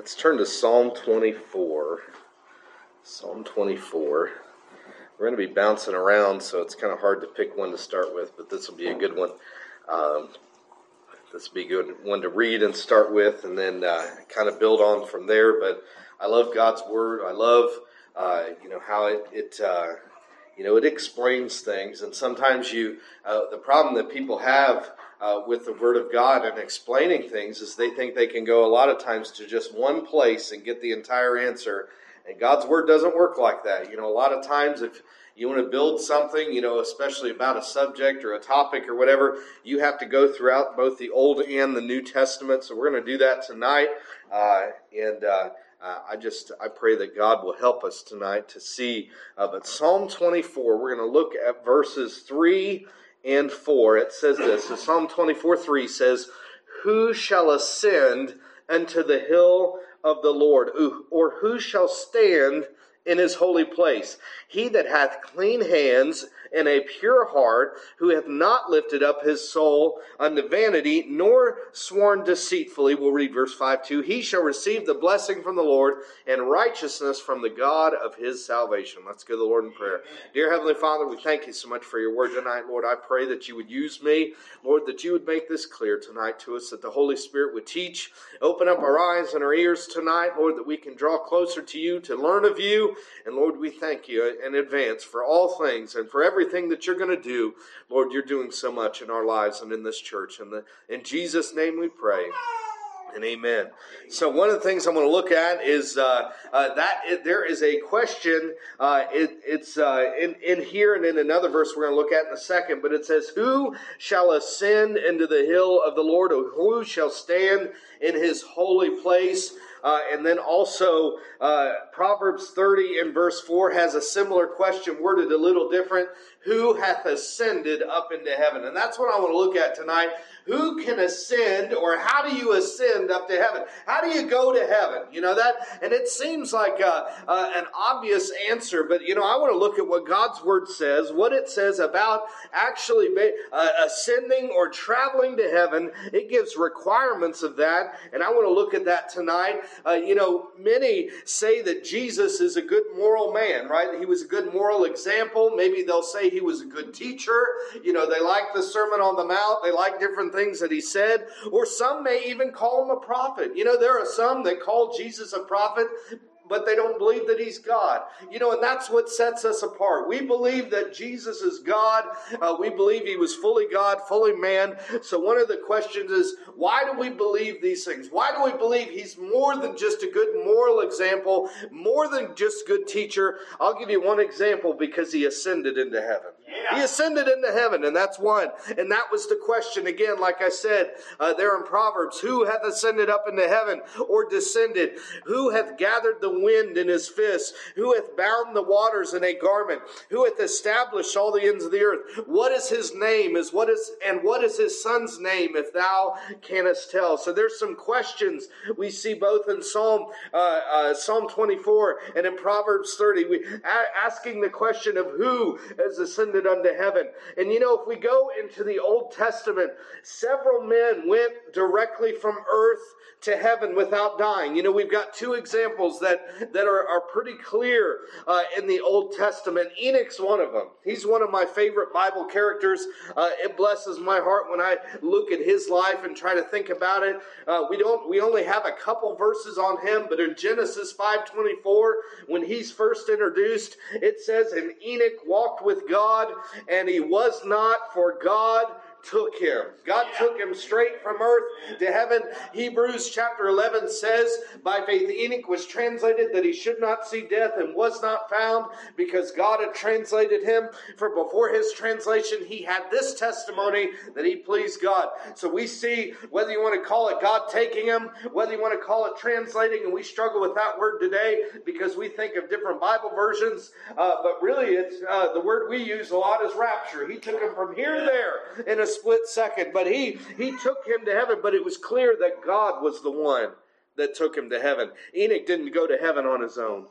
Let's turn to Psalm 24. Psalm 24. We're going to be bouncing around, so it's kind of hard to pick one to start with, but this will be a good one. Um, this will be a good one to read and start with, and then uh, kind of build on from there. But I love God's Word. I love, uh, you know, how it, it uh, you know, it explains things. And sometimes you, uh, the problem that people have uh, with the Word of God and explaining things is they think they can go a lot of times to just one place and get the entire answer. And God's Word doesn't work like that. You know, a lot of times if you want to build something, you know, especially about a subject or a topic or whatever, you have to go throughout both the Old and the New Testament. So we're going to do that tonight. Uh, and uh, uh, I just I pray that God will help us tonight to see. Uh, but Psalm 24, we're going to look at verses 3 and 4, it says this. So Psalm 24 3 says, Who shall ascend unto the hill of the Lord? Or who shall stand in his holy place? He that hath clean hands and a pure heart, who hath not lifted up his soul unto vanity, nor sworn deceitfully. We'll read verse 5 too. He shall receive the blessing from the Lord and righteousness from the God of his salvation. Let's go to the Lord in prayer. Dear Heavenly Father, we thank you so much for your word tonight, Lord. I pray that you would use me, Lord, that you would make this clear tonight to us, that the Holy Spirit would teach, open up our eyes and our ears tonight, Lord, that we can draw closer to you, to learn of you. And Lord, we thank you in advance for all things and for every everything that you're going to do. Lord, you're doing so much in our lives and in this church. And in Jesus' name we pray. And amen. So one of the things I'm going to look at is uh, uh, that it, there is a question. Uh, it, it's uh, in, in here and in another verse we're going to look at in a second. But it says, "Who shall ascend into the hill of the Lord, or who shall stand in His holy place?" Uh, and then also, uh, Proverbs 30 and verse 4 has a similar question worded a little different. Who hath ascended up into heaven? And that's what I want to look at tonight. Who can ascend, or how do you ascend up to heaven? How do you go to heaven? You know that? And it seems like uh, uh an obvious answer, but you know, I want to look at what God's Word says, what it says about actually uh, ascending or traveling to heaven. It gives requirements of that, and I want to look at that tonight. Uh, you know, many say that Jesus is a good moral man, right? He was a good moral example. Maybe they'll say he was a good teacher. You know, they like the Sermon on the Mount, they like different things that he said. Or some may even call him a prophet. You know, there are some that call Jesus a prophet but they don't believe that he's God. You know, and that's what sets us apart. We believe that Jesus is God. Uh, we believe he was fully God, fully man. So one of the questions is, why do we believe these things? Why do we believe he's more than just a good moral example, more than just good teacher? I'll give you one example because he ascended into heaven. Yeah. He ascended into heaven, and that's one. And that was the question again, like I said uh, there in Proverbs who hath ascended up into heaven or descended? Who hath gathered the wind in his fist? Who hath bound the waters in a garment? Who hath established all the ends of the earth? What is his name? Is what is and what is his son's name? If thou canst tell. So there's some questions we see both in Psalm uh, uh, Psalm 24 and in Proverbs 30. We a- asking the question of who has ascended unto heaven. And you know, if we go into the Old Testament, several men went directly from earth to heaven without dying. You know, we've got two examples that, that are, are pretty clear uh, in the Old Testament. Enoch's one of them. He's one of my favorite Bible characters. Uh, it blesses my heart when I look at his life and try to think about it. Uh, we don't. We only have a couple verses on him, but in Genesis five twenty four, when he's first introduced, it says, "And Enoch walked with God, and he was not, for God." Took him. God took him straight from earth to heaven. Hebrews chapter 11 says, By faith Enoch was translated that he should not see death and was not found because God had translated him. For before his translation, he had this testimony that he pleased God. So we see whether you want to call it God taking him, whether you want to call it translating, and we struggle with that word today because we think of different Bible versions. Uh, but really, it's uh, the word we use a lot is rapture. He took him from here to there in a split second, but he, he took him to heaven, but it was clear that God was the one that took him to heaven. Enoch didn't go to heaven on his own.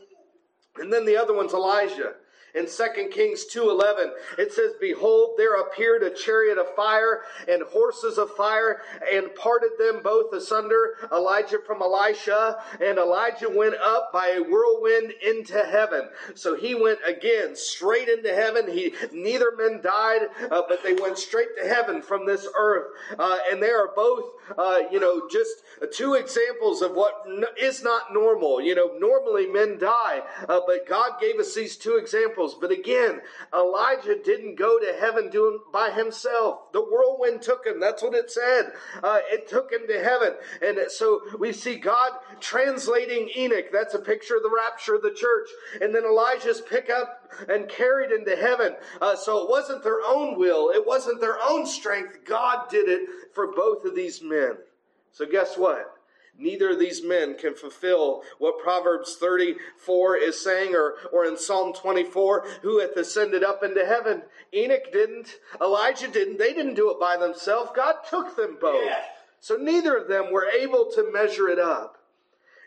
And then the other one's Elijah. In 2 Kings 2:11, it says, "Behold, there appeared a chariot of fire and horses of fire, and parted them both asunder, Elijah from Elisha, and Elijah went up by a whirlwind into heaven." So he went again straight into heaven. He neither men died, uh, but they went straight to heaven from this earth. Uh, and they are both, uh, you know, just two examples of what is not normal. You know, normally men die, uh, but God gave us these two examples examples. But again, Elijah didn't go to heaven doing by himself. The whirlwind took him. That's what it said. Uh, it took him to heaven. And so we see God translating Enoch. That's a picture of the rapture of the church. And then Elijah's pick up and carried into heaven. Uh, so it wasn't their own will. It wasn't their own strength. God did it for both of these men. So guess what? Neither of these men can fulfill what Proverbs 34 is saying, or, or in Psalm 24, who hath ascended up into heaven. Enoch didn't. Elijah didn't. They didn't do it by themselves. God took them both. Yeah. So neither of them were able to measure it up.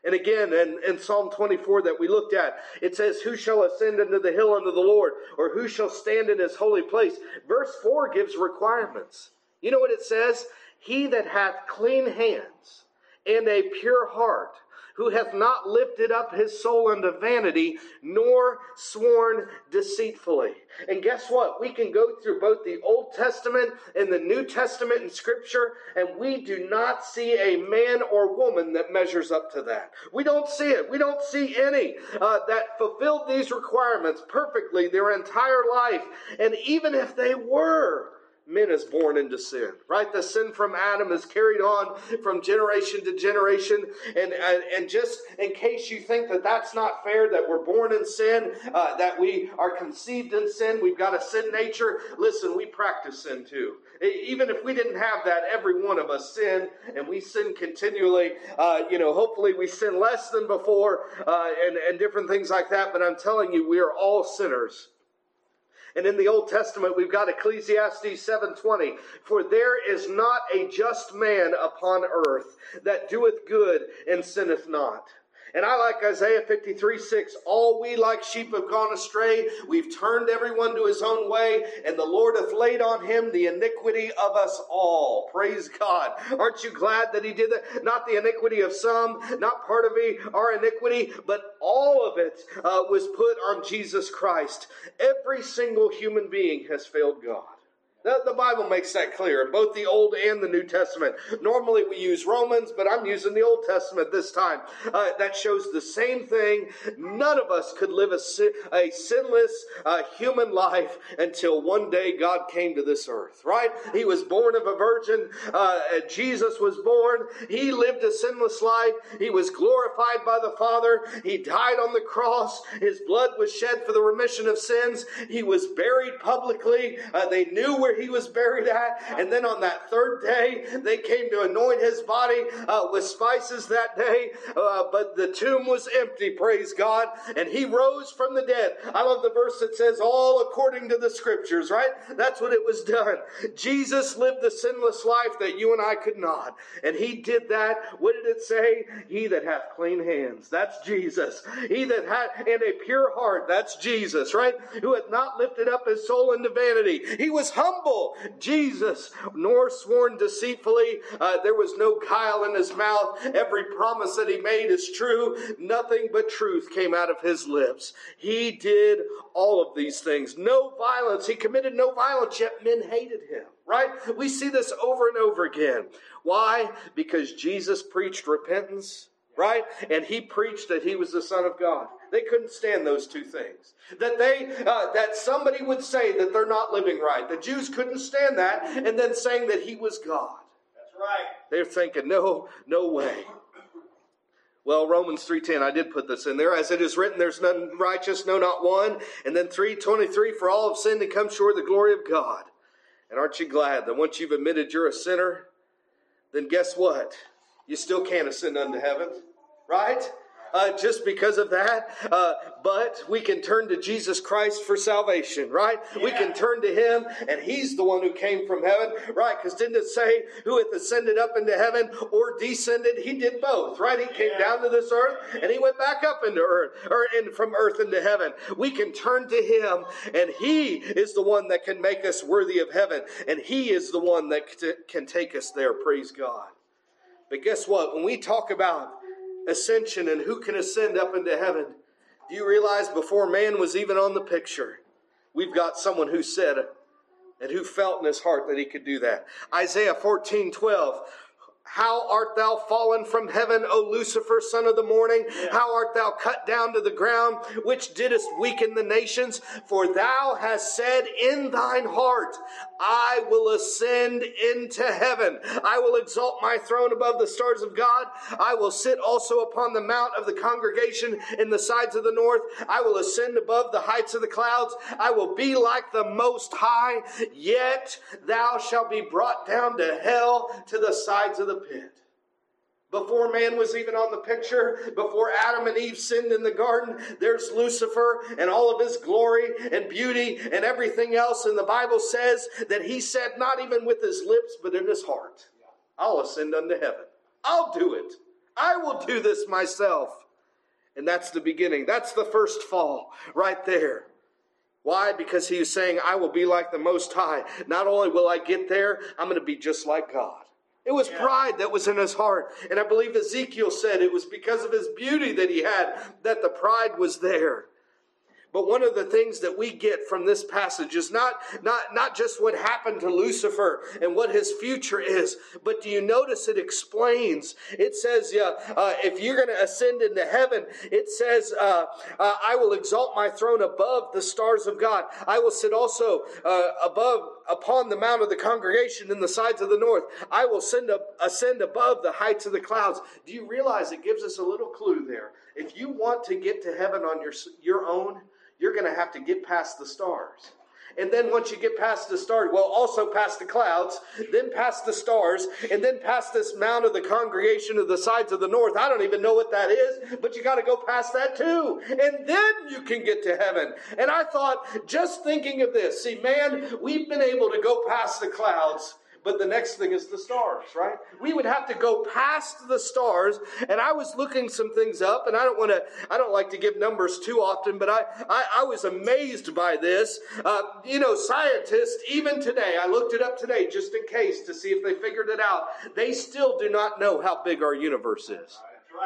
And again, in, in Psalm 24 that we looked at, it says, Who shall ascend into the hill unto the Lord? Or who shall stand in his holy place? Verse 4 gives requirements. You know what it says? He that hath clean hands and a pure heart, who hath not lifted up his soul unto vanity, nor sworn deceitfully. And guess what? We can go through both the Old Testament and the New Testament in Scripture, and we do not see a man or woman that measures up to that. We don't see it. We don't see any uh, that fulfilled these requirements perfectly their entire life. And even if they were, men is born into sin, right? The sin from Adam is carried on from generation to generation. And, and, and just in case you think that that's not fair, that we're born in sin, uh, that we are conceived in sin, we've got a sin nature, listen, we practice sin too. Even if we didn't have that, every one of us sin and we sin continually. Uh, you know, hopefully we sin less than before uh, and, and different things like that. But I'm telling you, we are all sinners. And in the Old Testament, we've got Ecclesiastes 7:20, "For there is not a just man upon earth that doeth good and sinneth not." And I like Isaiah 53 6. All we like sheep have gone astray. We've turned everyone to his own way, and the Lord hath laid on him the iniquity of us all. Praise God. Aren't you glad that he did that? Not the iniquity of some, not part of me, our iniquity, but all of it uh, was put on Jesus Christ. Every single human being has failed God. The, the, Bible makes that clear in both the Old and the New Testament. Normally we use Romans, but I'm using the Old Testament this time. Uh, that shows the same thing. None of us could live a, a sinless uh, human life until one day God came to this earth, right? He was born of a virgin. Uh, Jesus was born. He lived a sinless life. He was glorified by the Father. He died on the cross. His blood was shed for the remission of sins. He was buried publicly. Uh, they knew where where he was buried at. And then on that third day, they came to anoint his body uh, with spices that day. Uh, but the tomb was empty, praise God. And he rose from the dead. I love the verse that says, all according to the scriptures, right? That's what it was done. Jesus lived the sinless life that you and I could not. And he did that. What did it say? He that hath clean hands. That's Jesus. He that had and a pure heart. That's Jesus, right? Who hath not lifted up his soul into vanity. He was humble humble Jesus, nor sworn deceitfully. Uh, there was no guile in his mouth. Every promise that he made is true. Nothing but truth came out of his lips. He did all of these things. No violence. He committed no violence, yet men hated him. Right? We see this over and over again. Why? Because Jesus preached repentance right? And he preached that he was the Son of God. They couldn't stand those two things. That they, uh, that somebody would say that they're not living right. The Jews couldn't stand that, and then saying that he was God. That's right. They're thinking, no, no way. Well, Romans 3.10, I did put this in there. As it is written, there's none righteous, no, not one. And then 3.23, for all have sinned and come short of the glory of God. And aren't you glad that once you've admitted you're a sinner, then guess what? you still can't ascend unto heaven, right? Uh, just because of that. Uh, but we can turn to Jesus Christ for salvation, right? Yeah. We can turn to Him, and He's the one who came from heaven, right? Because didn't it say who hath ascended up into heaven or descended? He did both, right? He came yeah. down to this earth and He went back up into earth, or in, from earth into heaven. We can turn to Him, and He is the one that can make us worthy of heaven, and He is the one that can take us there. Praise God. But guess what? When we talk about ascension and who can ascend up into heaven, do you realize before man was even on the picture, we've got someone who said and who felt in his heart that he could do that? Isaiah 14 12. How art thou fallen from heaven, O Lucifer, son of the morning? How art thou cut down to the ground, which didst weaken the nations? For thou hast said in thine heart, I will ascend into heaven. I will exalt my throne above the stars of God. I will sit also upon the mount of the congregation in the sides of the north. I will ascend above the heights of the clouds. I will be like the most high. Yet thou shalt be brought down to hell to the sides of the pit. Before man was even on the picture, before Adam and Eve sinned in the garden, there's Lucifer and all of his glory and beauty and everything else. And the Bible says that he said, not even with his lips, but in his heart, I'll ascend unto heaven. I'll do it. I will do this myself. And that's the beginning. That's the first fall right there. Why? Because he was saying, I will be like the Most High. Not only will I get there, I'm going to be just like God. It was yeah. pride that was in his heart. And I believe Ezekiel said it was because of his beauty that he had that the pride was there. But one of the things that we get from this passage is not, not, not just what happened to Lucifer and what his future is, but do you notice it explains? It says, uh, uh, if you're going to ascend into heaven, it says, uh, uh, I will exalt my throne above the stars of God. I will sit also uh, above, upon the mount of the congregation in the sides of the north. I will send up, ascend above the heights of the clouds. Do you realize it gives us a little clue there? If you want to get to heaven on your, your own, you're going to have to get past the stars. And then once you get past the stars, well, also past the clouds, then past the stars, and then past this mount of the congregation of the sides of the north. I don't even know what that is, but you got to go past that too. And then you can get to heaven. And I thought, just thinking of this, see, man, we've been able to go past the clouds but the next thing is the stars, right? We would have to go past the stars, and I was looking some things up, and I don't want to, I don't like to give numbers too often, but I, I, I was amazed by this. Uh, you know, scientists, even today, I looked it up today just in case to see if they figured it out, they still do not know how big our universe is.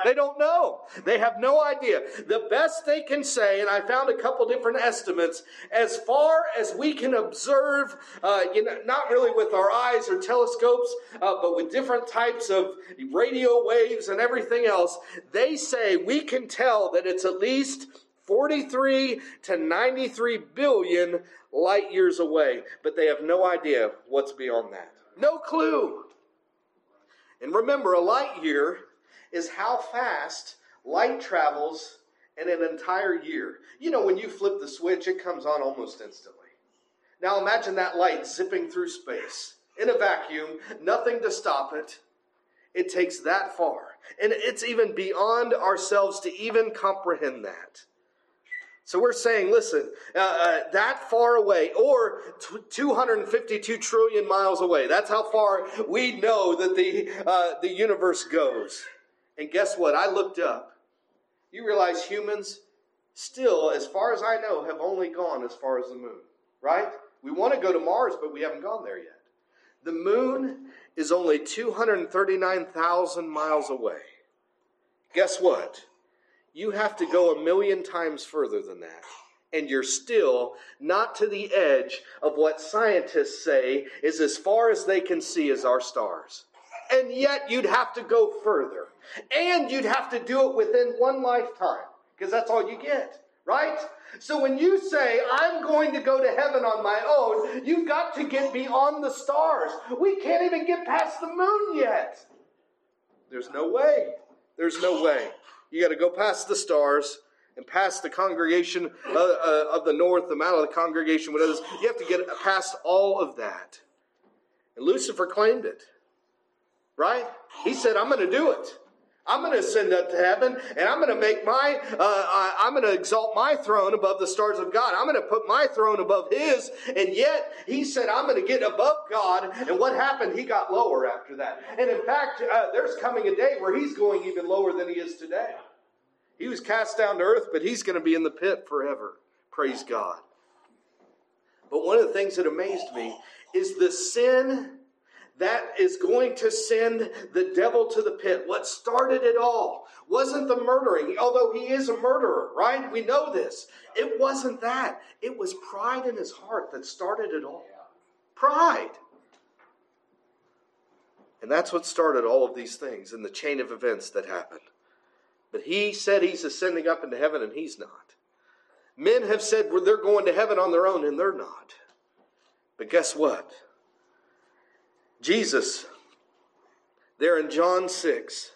They don't know. They have no idea. The best they can say, and I found a couple different estimates, as far as we can observe, uh, you know, not really with our eyes or telescopes, uh, but with different types of radio waves and everything else, they say we can tell that it's at least 43 to 93 billion light years away, but they have no idea what's beyond that. No clue. And remember, a light year is how fast light travels in an entire year. You know, when you flip the switch, it comes on almost instantly. Now imagine that light zipping through space in a vacuum, nothing to stop it. It takes that far. And it's even beyond ourselves to even comprehend that. So we're saying, listen, uh, uh, that far away, or t- 252 trillion miles away. That's how far we know that the uh, the universe goes. And guess what? I looked up. You realize humans still, as far as I know, have only gone as far as the moon, right? We want to go to Mars, but we haven't gone there yet. The moon is only 239,000 miles away. Guess what? You have to go a million times further than that. And you're still not to the edge of what scientists say is as far as they can see as our stars and yet you'd have to go further. And you'd have to do it within one lifetime, because that's all you get, right? So when you say, I'm going to go to heaven on my own, you've got to get beyond the stars. We can't even get past the moon yet. There's no way. There's no way. You got to go past the stars and past the congregation uh, uh, of the north, the mount of the congregation, what is. You have to get past all of that. And Lucifer claimed it right? He said, I'm going to do it. I'm going to ascend up to heaven and I'm going to make my, uh, I'm going to exalt my throne above the stars of God. I'm going to put my throne above his. And yet he said, I'm going to get above God. And what happened? He got lower after that. And in fact, uh, there's coming a day where he's going even lower than he is today. He was cast down to earth, but he's going to be in the pit forever. Praise God. But one of the things that amazed me is the sin that is going to send the devil to the pit. What started it all wasn't the murdering, although he is a murderer, right? We know this. It wasn't that. It was pride in his heart that started it all. Pride. And that's what started all of these things in the chain of events that happened. But he said he's ascending up into heaven, and he's not. Men have said well, they're going to heaven on their own, and they're not. But guess what? Jesus, there in John 6,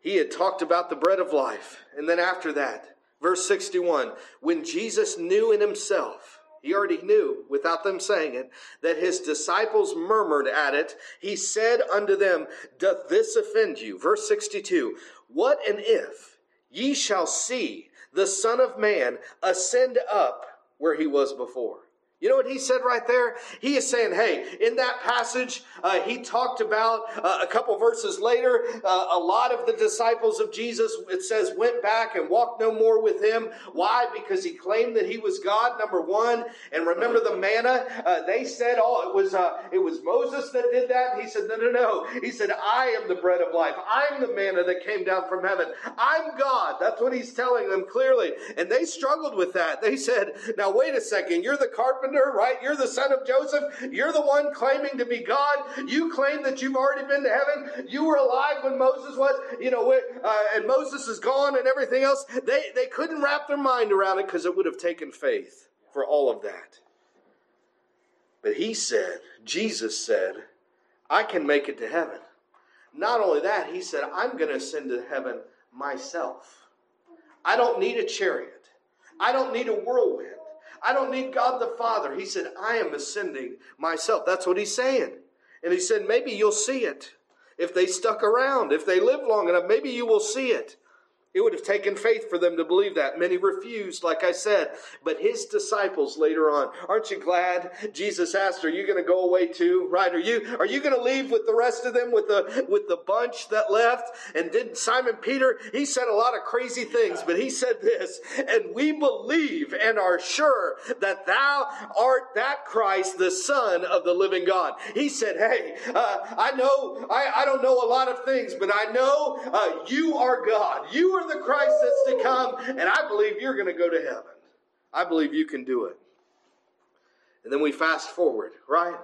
he had talked about the bread of life. And then after that, verse 61, when Jesus knew in himself, he already knew without them saying it, that his disciples murmured at it, he said unto them, Doth this offend you? Verse 62, What and if ye shall see the Son of Man ascend up where he was before? You know what he said right there? He is saying, hey, in that passage, uh, he talked about uh, a couple verses later, uh, a lot of the disciples of Jesus, it says, went back and walked no more with him. Why? Because he claimed that he was God, number one. And remember the manna? Uh, they said, oh, it was, uh, it was Moses that did that. And he said, no, no, no. He said, I am the bread of life. I'm the manna that came down from heaven. I'm God. That's what he's telling them clearly. And they struggled with that. They said, now wait a second. You're the carpenter carpenter, right? You're the son of Joseph. You're the one claiming to be God. You claim that you've already been to heaven. You were alive when Moses was, you know, uh, and Moses is gone and everything else. They, they couldn't wrap their mind around it because it would have taken faith for all of that. But he said, Jesus said, I can make it to heaven. Not only that, he said, I'm going to ascend to heaven myself. I don't need a chariot. I don't need a whirlwind. I don't need God the Father. He said, I am ascending myself. That's what he's saying. And he said, maybe you'll see it. If they stuck around, if they live long enough, maybe you will see it. It would have taken faith for them to believe that. Many refused, like I said. But his disciples later on, aren't you glad? Jesus asked, Are you going to go away too? Right? Are you are you going to leave with the rest of them, with the with the bunch that left? And did Simon Peter, he said a lot of crazy things, but he said this, and we believe and are sure that thou art that Christ, the Son of the living God. He said, Hey, uh, I know I, I don't know a lot of things, but I know uh, you are God. You are the Christ that's to come, and I believe you're going to go to heaven. I believe you can do it. And then we fast forward, right?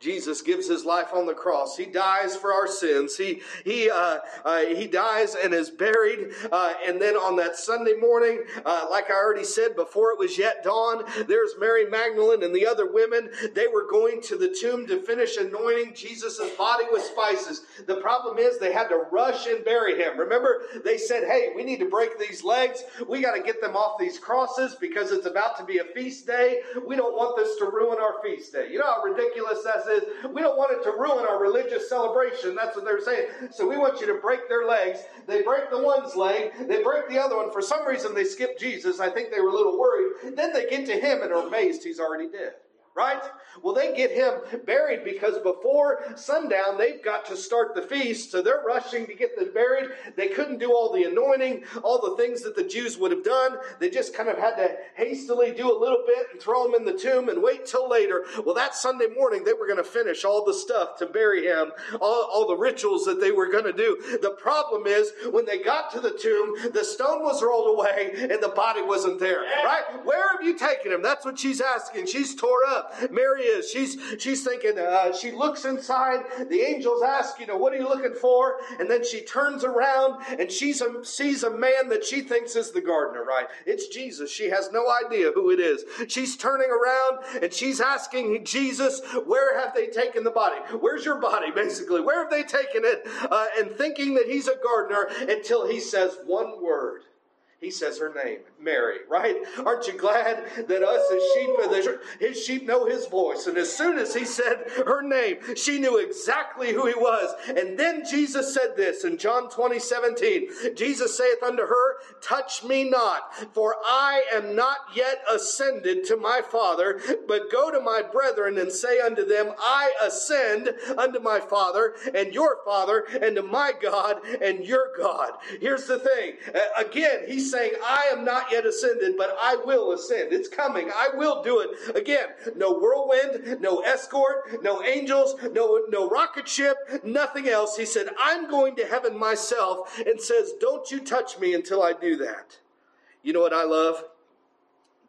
Jesus gives his life on the cross. He dies for our sins. He he uh, uh, he dies and is buried. Uh, and then on that Sunday morning, uh, like I already said, before it was yet dawn, there's Mary Magdalene and the other women. They were going to the tomb to finish anointing Jesus' body with spices. The problem is they had to rush and bury him. Remember, they said, "Hey, we need to break these legs. We got to get them off these crosses because it's about to be a feast day. We don't want this to ruin our feast day." You know how ridiculous that is? We don't want it to ruin our religious celebration. That's what they're saying. So we want you to break their legs. They break the one's leg, they break the other one. For some reason, they skip Jesus. I think they were a little worried. Then they get to him and are amazed he's already dead right? Well, they get him buried because before sundown, they've got to start the feast. So they're rushing to get them buried. They couldn't do all the anointing, all the things that the Jews would have done. They just kind of had to hastily do a little bit and throw him in the tomb and wait till later. Well, that Sunday morning, they were going to finish all the stuff to bury him, all, all the rituals that they were going to do. The problem is when they got to the tomb, the stone was rolled away and the body wasn't there, right? Where have you taken him? That's what she's asking. She's tore up. Mary is. She's she's thinking. Uh, she looks inside. The angels ask, you know, what are you looking for? And then she turns around and she sees a man that she thinks is the gardener. Right? It's Jesus. She has no idea who it is. She's turning around and she's asking Jesus, where have they taken the body? Where's your body? Basically, where have they taken it? Uh, and thinking that he's a gardener until he says one word. He says her name, Mary, right? Aren't you glad that us as sheep, his sheep know his voice? And as soon as he said her name, she knew exactly who he was. And then Jesus said this in John 20, 17. Jesus saith unto her, Touch me not, for I am not yet ascended to my Father, but go to my brethren and say unto them, I ascend unto my Father and your Father and to my God and your God. Here's the thing. Again, he saying, I am not yet ascended, but I will ascend. It's coming. I will do it. Again, no whirlwind, no escort, no angels, no, no rocket ship, nothing else. He said, I'm going to heaven myself and says, don't you touch me until I do that. You know what I love?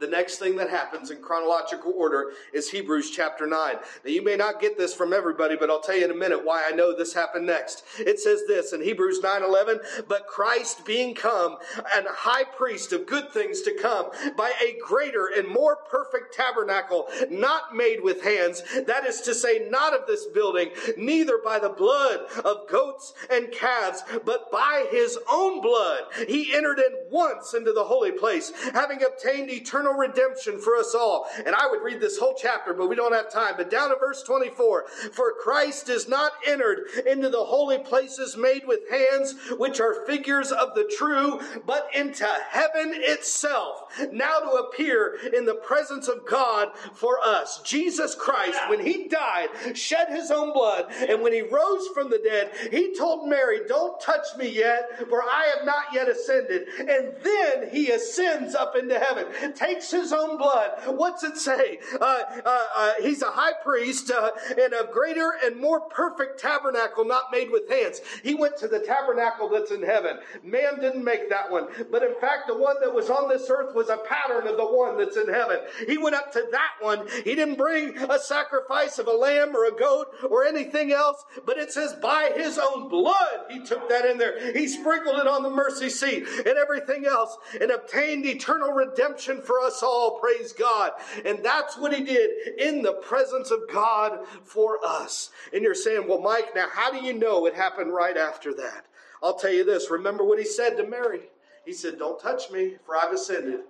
The next thing that happens in chronological order is Hebrews chapter 9. Now, you may not get this from everybody, but I'll tell you in a minute why I know this happened next. It says this in Hebrews 9 11, but Christ being come and high priest of good things to come by a greater and more perfect tabernacle, not made with hands, that is to say, not of this building, neither by the blood of goats and calves, but by his own blood. He entered in once into the holy place, having obtained eternal eternal redemption for us all. And I would read this whole chapter, but we don't have time. But down to verse 24, for Christ is not entered into the holy places made with hands, which are figures of the true, but into heaven itself, now to appear in the presence of God for us. Jesus Christ, when he died, shed his own blood, and when he rose from the dead, he told Mary, don't touch me yet, for I have not yet ascended. And then he ascends up into heaven, takes his own blood. What's it say? Uh, uh, uh, he's a high priest uh, in a greater and more perfect tabernacle not made with hands. He went to the tabernacle that's in heaven. Man didn't make that one. But in fact, the one that was on this earth was a pattern of the one that's in heaven. He went up to that one. He didn't bring a sacrifice of a lamb or a goat or anything else, but it says by his own blood he took that in there. He sprinkled it on the mercy seat and everything else and obtained eternal redemption for us all, praise God. And that's what he did in the presence of God for us. And you're saying, well, Mike, now how do you know it happened right after that? I'll tell you this. Remember what he said to Mary. He said, Don't touch me, for I've ascended.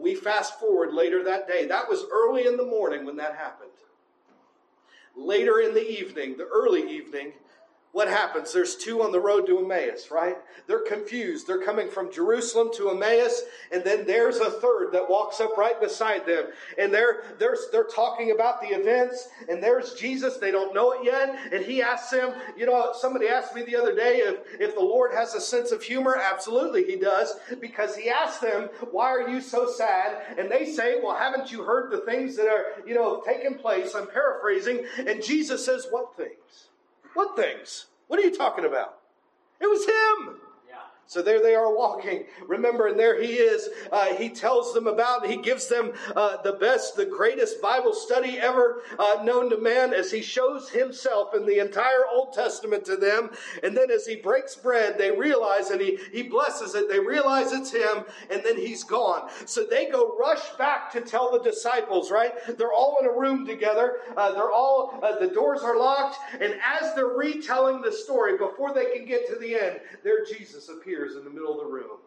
We fast forward later that day. That was early in the morning when that happened. Later in the evening, the early evening, what happens? There's two on the road to Emmaus, right? They're confused. They're coming from Jerusalem to Emmaus, and then there's a third that walks up right beside them. And they're, they're, they're talking about the events, and there's Jesus. They don't know it yet. And he asks them, you know, somebody asked me the other day if, if the Lord has a sense of humor. Absolutely, he does, because he asked them, why are you so sad? And they say, well, haven't you heard the things that are, you know, taking place? I'm paraphrasing. And Jesus says, what things? What things? What are you talking about? It was him. So there they are walking. Remember, and there he is. Uh, he tells them about, he gives them uh, the best, the greatest Bible study ever uh, known to man as he shows himself in the entire Old Testament to them. And then as he breaks bread, they realize and he, he blesses it. They realize it's him and then he's gone. So they go rush back to tell the disciples, right? They're all in a room together. Uh, they're all, uh, the doors are locked. And as they're retelling the story, before they can get to the end, there Jesus appears appears in the middle of the room.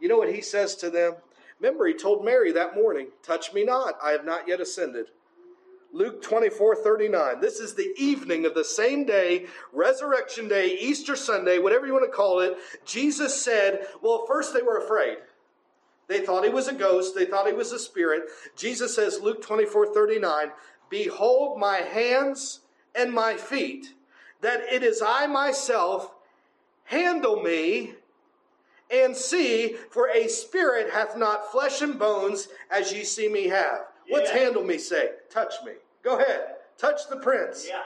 You know what he says to them? Remember, he told Mary that morning, Touch me not, I have not yet ascended. Luke 24 39. This is the evening of the same day, Resurrection Day, Easter Sunday, whatever you want to call it. Jesus said, Well, first they were afraid. They thought he was a ghost, they thought he was a spirit. Jesus says, Luke 24 39, Behold my hands and my feet, that it is I myself. Handle me and see, for a spirit hath not flesh and bones as ye see me have. Yeah. What's handle me say? Touch me. Go ahead. Touch the prince. Yeah.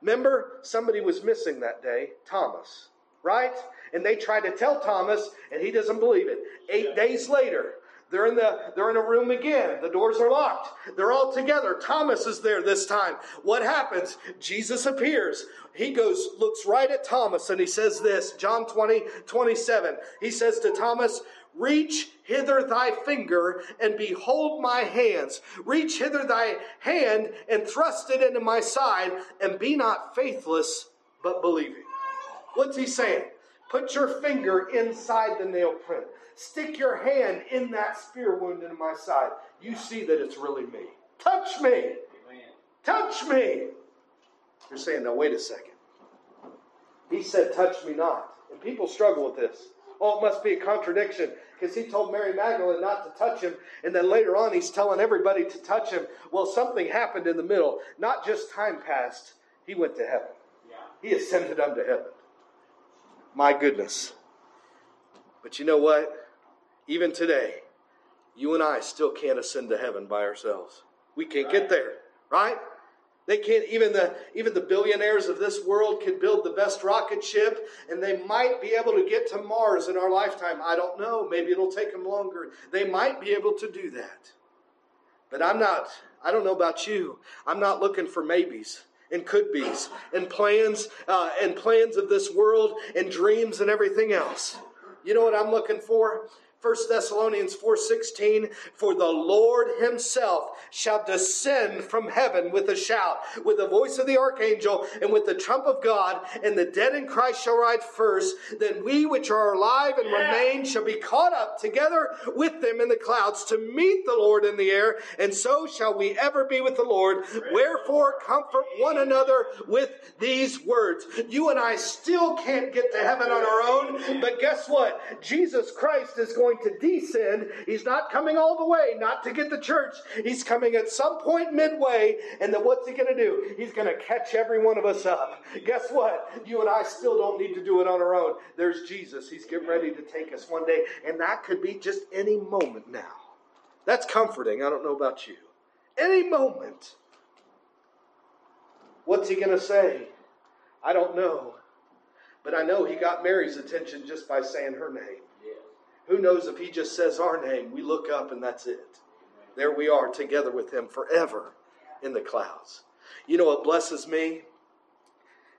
Remember, somebody was missing that day, Thomas, right? And they tried to tell Thomas, and he doesn't believe it. Eight yeah. days later, they're in the they're in a room again. The doors are locked. They're all together. Thomas is there this time. What happens? Jesus appears. He goes, looks right at Thomas, and he says this, John 20, 27. He says to Thomas, Reach hither thy finger and behold my hands. Reach hither thy hand and thrust it into my side, and be not faithless, but believing. What's he saying? Put your finger inside the nail print. Stick your hand in that spear wound in my side. You see that it's really me. Touch me. Amen. Touch me. You're saying, now wait a second. He said, touch me not. And people struggle with this. Oh, it must be a contradiction because he told Mary Magdalene not to touch him, and then later on he's telling everybody to touch him. Well, something happened in the middle. Not just time passed, he went to heaven. Yeah. He ascended unto heaven. My goodness. But you know what? Even today, you and I still can't ascend to heaven by ourselves. We can't right. get there, right? They can't even the even the billionaires of this world can build the best rocket ship and they might be able to get to Mars in our lifetime. I don't know. Maybe it'll take them longer. They might be able to do that. But I'm not I don't know about you. I'm not looking for maybes and could be's and plans uh, and plans of this world and dreams and everything else. You know what I'm looking for? 1 Thessalonians 4:16 For the Lord himself shall descend from heaven with a shout with the voice of the archangel and with the trump of God and the dead in Christ shall rise first. Then we which are alive and yeah. remain shall be caught up together with them in the clouds to meet the Lord in the air and so shall we ever be with the Lord. Wherefore comfort one another with these words. You and I still can't get to heaven on our own but guess what? Jesus Christ is going going to descend. He's not coming all the way, not to get the church. He's coming at some point midway, and then what's he going to do? He's going to catch every one of us up. Guess what? You and I still don't need to do it on our own. There's Jesus. He's getting ready to take us one day, and that could be just any moment now. That's comforting. I don't know about you. Any moment. What's he going to say? I don't know. But I know he got Mary's attention just by saying her name. Who knows if he just says our name, we look up and that's it. There we are together with him forever in the clouds. You know what blesses me?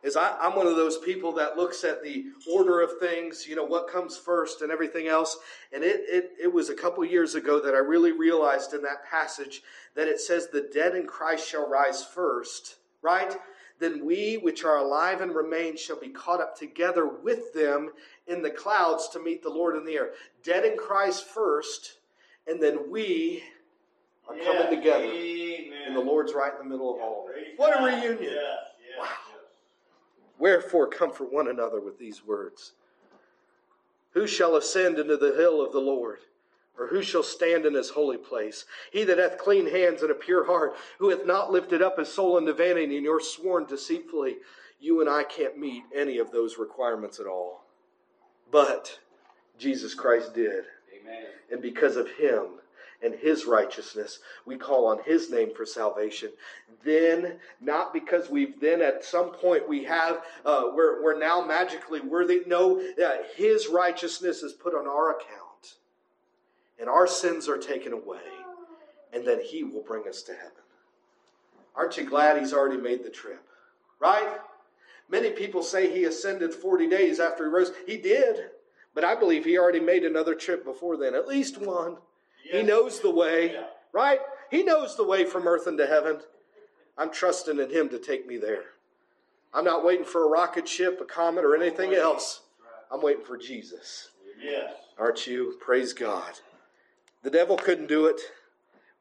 Is I, I'm one of those people that looks at the order of things, you know, what comes first and everything else. And it, it, it was a couple years ago that I really realized in that passage that it says the dead in Christ shall rise first, right? Then we which are alive and remain shall be caught up together with them in the clouds to meet the Lord in the air. Dead in Christ first, and then we are yeah, coming together. Amen. And the Lord's right in the middle of all of it. What a reunion! Yes, wow. Wherefore, comfort one another with these words. Who shall ascend into the hill of the Lord? Or who shall stand in his holy place? He that hath clean hands and a pure heart, who hath not lifted up his soul unto vanity, nor sworn deceitfully. You and I can't meet any of those requirements at all. But Jesus Christ did. Amen. And because of him and his righteousness, we call on his name for salvation. Then, not because we've then at some point we have, uh, we're, we're now magically worthy. No, uh, his righteousness is put on our account and our sins are taken away, and then He will bring us to heaven. Aren't you glad He's already made the trip? Right? Many people say He ascended 40 days after He rose. He did, but I believe He already made another trip before then, at least one. Yes. He knows the way, yeah. right? He knows the way from earth into heaven. I'm trusting in Him to take me there. I'm not waiting for a rocket ship, a comet, or anything else. I'm waiting for Jesus. Yes. Aren't you? Praise God. The devil couldn't do it.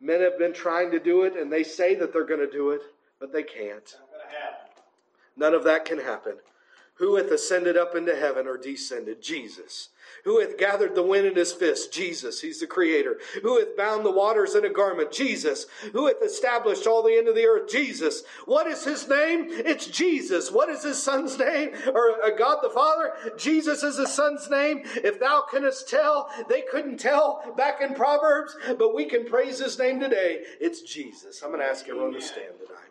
Men have been trying to do it, and they say that they're going to do it, but they can't. None of that can happen. Who hath ascended up into heaven or descended? Jesus. Who hath gathered the wind in his fist? Jesus. He's the creator. Who hath bound the waters in a garment? Jesus. Who hath established all the end of the earth? Jesus. What is his name? It's Jesus. What is his son's name? Or uh, God the Father? Jesus is his son's name. If thou canst tell, they couldn't tell back in Proverbs, but we can praise his name today. It's Jesus. I'm going to ask everyone to stand tonight.